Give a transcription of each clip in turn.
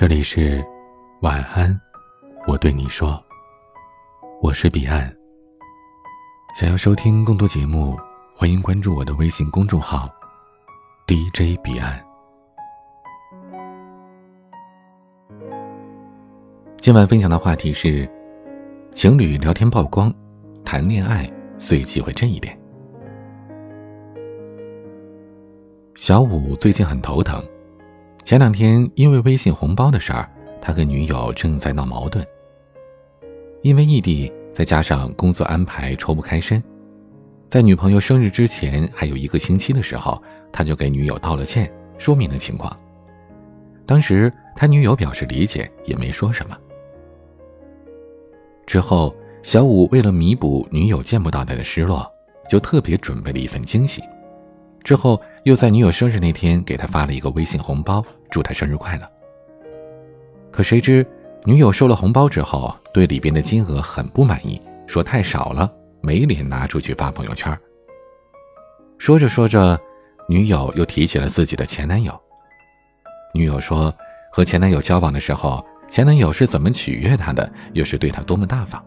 这里是晚安，我对你说，我是彼岸。想要收听更多节目，欢迎关注我的微信公众号 DJ 彼岸。今晚分享的话题是：情侣聊天曝光，谈恋爱最忌讳这一点。小五最近很头疼。前两天因为微信红包的事儿，他和女友正在闹矛盾。因为异地，再加上工作安排抽不开身，在女朋友生日之前还有一个星期的时候，他就给女友道了歉，说明了情况。当时他女友表示理解，也没说什么。之后，小五为了弥补女友见不到他的失落，就特别准备了一份惊喜。之后。又在女友生日那天给他发了一个微信红包，祝他生日快乐。可谁知，女友收了红包之后，对里边的金额很不满意，说太少了，没脸拿出去发朋友圈。说着说着，女友又提起了自己的前男友。女友说，和前男友交往的时候，前男友是怎么取悦她的，又是对她多么大方。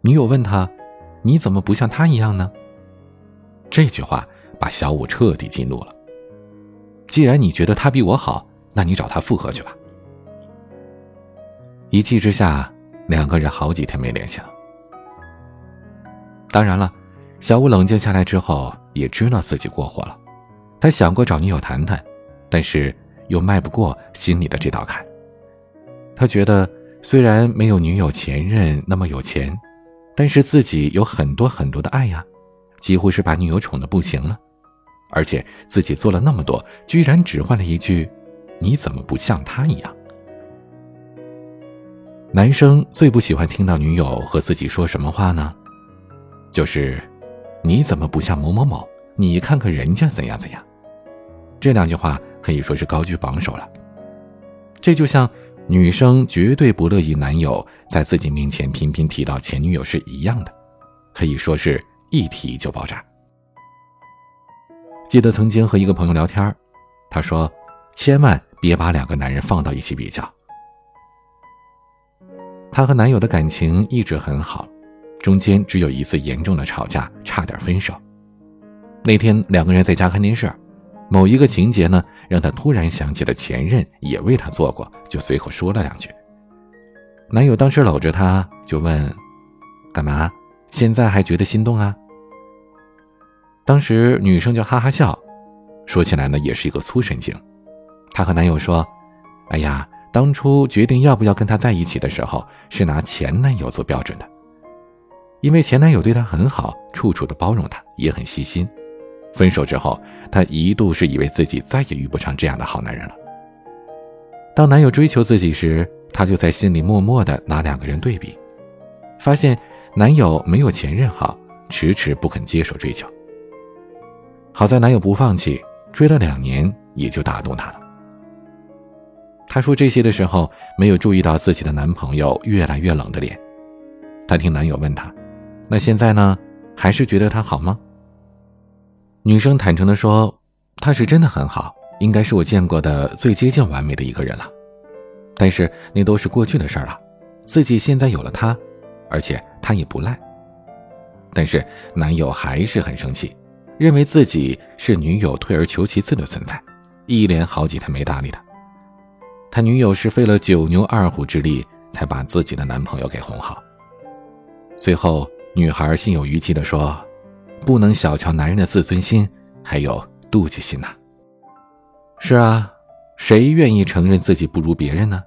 女友问他：“你怎么不像他一样呢？”这句话。把小五彻底激怒了。既然你觉得他比我好，那你找他复合去吧。一气之下，两个人好几天没联系了。当然了，小五冷静下来之后，也知道自己过火了。他想过找女友谈谈，但是又迈不过心里的这道坎。他觉得，虽然没有女友前任那么有钱，但是自己有很多很多的爱呀，几乎是把女友宠得不行了。而且自己做了那么多，居然只换了一句：“你怎么不像他一样？”男生最不喜欢听到女友和自己说什么话呢？就是“你怎么不像某某某？你看看人家怎样怎样。”这两句话可以说是高居榜首了。这就像女生绝对不乐意男友在自己面前频频提到前女友是一样的，可以说是一提就爆炸。记得曾经和一个朋友聊天，他说：“千万别把两个男人放到一起比较。”她和男友的感情一直很好，中间只有一次严重的吵架，差点分手。那天两个人在家看电视，某一个情节呢，让她突然想起了前任也为她做过，就随口说了两句。男友当时搂着她就问：“干嘛？现在还觉得心动啊？”当时女生就哈哈笑，说起来呢也是一个粗神经。她和男友说：“哎呀，当初决定要不要跟他在一起的时候，是拿前男友做标准的，因为前男友对她很好，处处的包容她，也很细心。分手之后，她一度是以为自己再也遇不上这样的好男人了。当男友追求自己时，她就在心里默默的拿两个人对比，发现男友没有前任好，迟迟不肯接受追求。”好在男友不放弃，追了两年也就打动她了。她说这些的时候，没有注意到自己的男朋友越来越冷的脸。她听男友问她：“那现在呢？还是觉得他好吗？”女生坦诚的说：“他是真的很好，应该是我见过的最接近完美的一个人了。但是那都是过去的事了，自己现在有了他，而且他也不赖。但是男友还是很生气。”认为自己是女友退而求其次的存在，一连好几天没搭理他。他女友是费了九牛二虎之力才把自己的男朋友给哄好。最后，女孩心有余悸地说：“不能小瞧男人的自尊心，还有妒忌心呐。”是啊，谁愿意承认自己不如别人呢？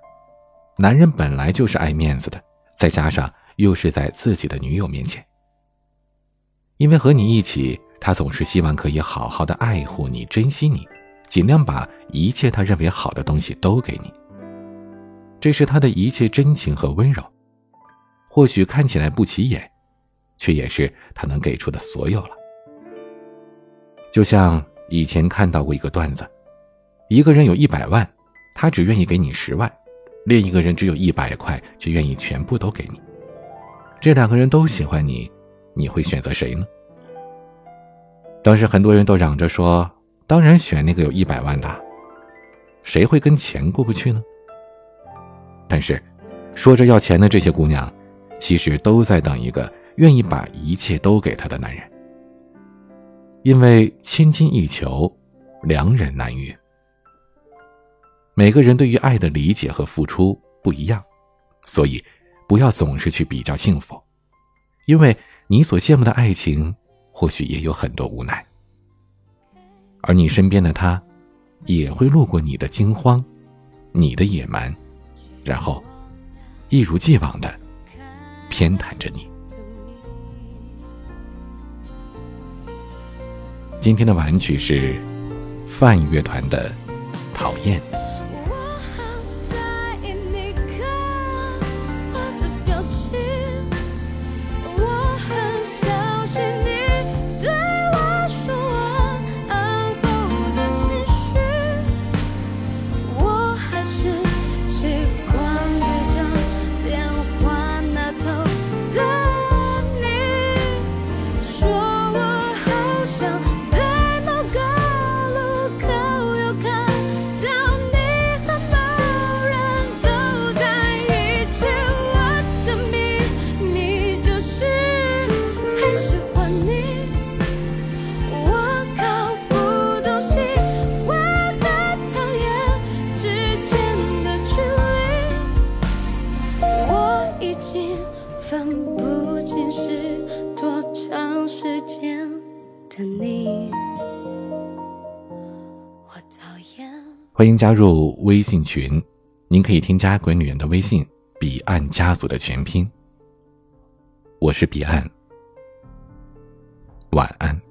男人本来就是爱面子的，再加上又是在自己的女友面前，因为和你一起。他总是希望可以好好的爱护你、珍惜你，尽量把一切他认为好的东西都给你。这是他的一切真情和温柔，或许看起来不起眼，却也是他能给出的所有了。就像以前看到过一个段子，一个人有一百万，他只愿意给你十万；另一个人只有一百块，却愿意全部都给你。这两个人都喜欢你，你会选择谁呢？当时很多人都嚷着说：“当然选那个有一百万的。”谁会跟钱过不去呢？但是，说着要钱的这些姑娘，其实都在等一个愿意把一切都给她的男人。因为千金易求，良人难遇。每个人对于爱的理解和付出不一样，所以不要总是去比较幸福，因为你所羡慕的爱情，或许也有很多无奈。而你身边的他，也会路过你的惊慌，你的野蛮，然后一如既往的偏袒着你。今天的晚曲是范乐团的《讨厌讨厌》。欢迎加入微信群，您可以添加“鬼女人”的微信“彼岸家族”的全拼。我是彼岸，晚安。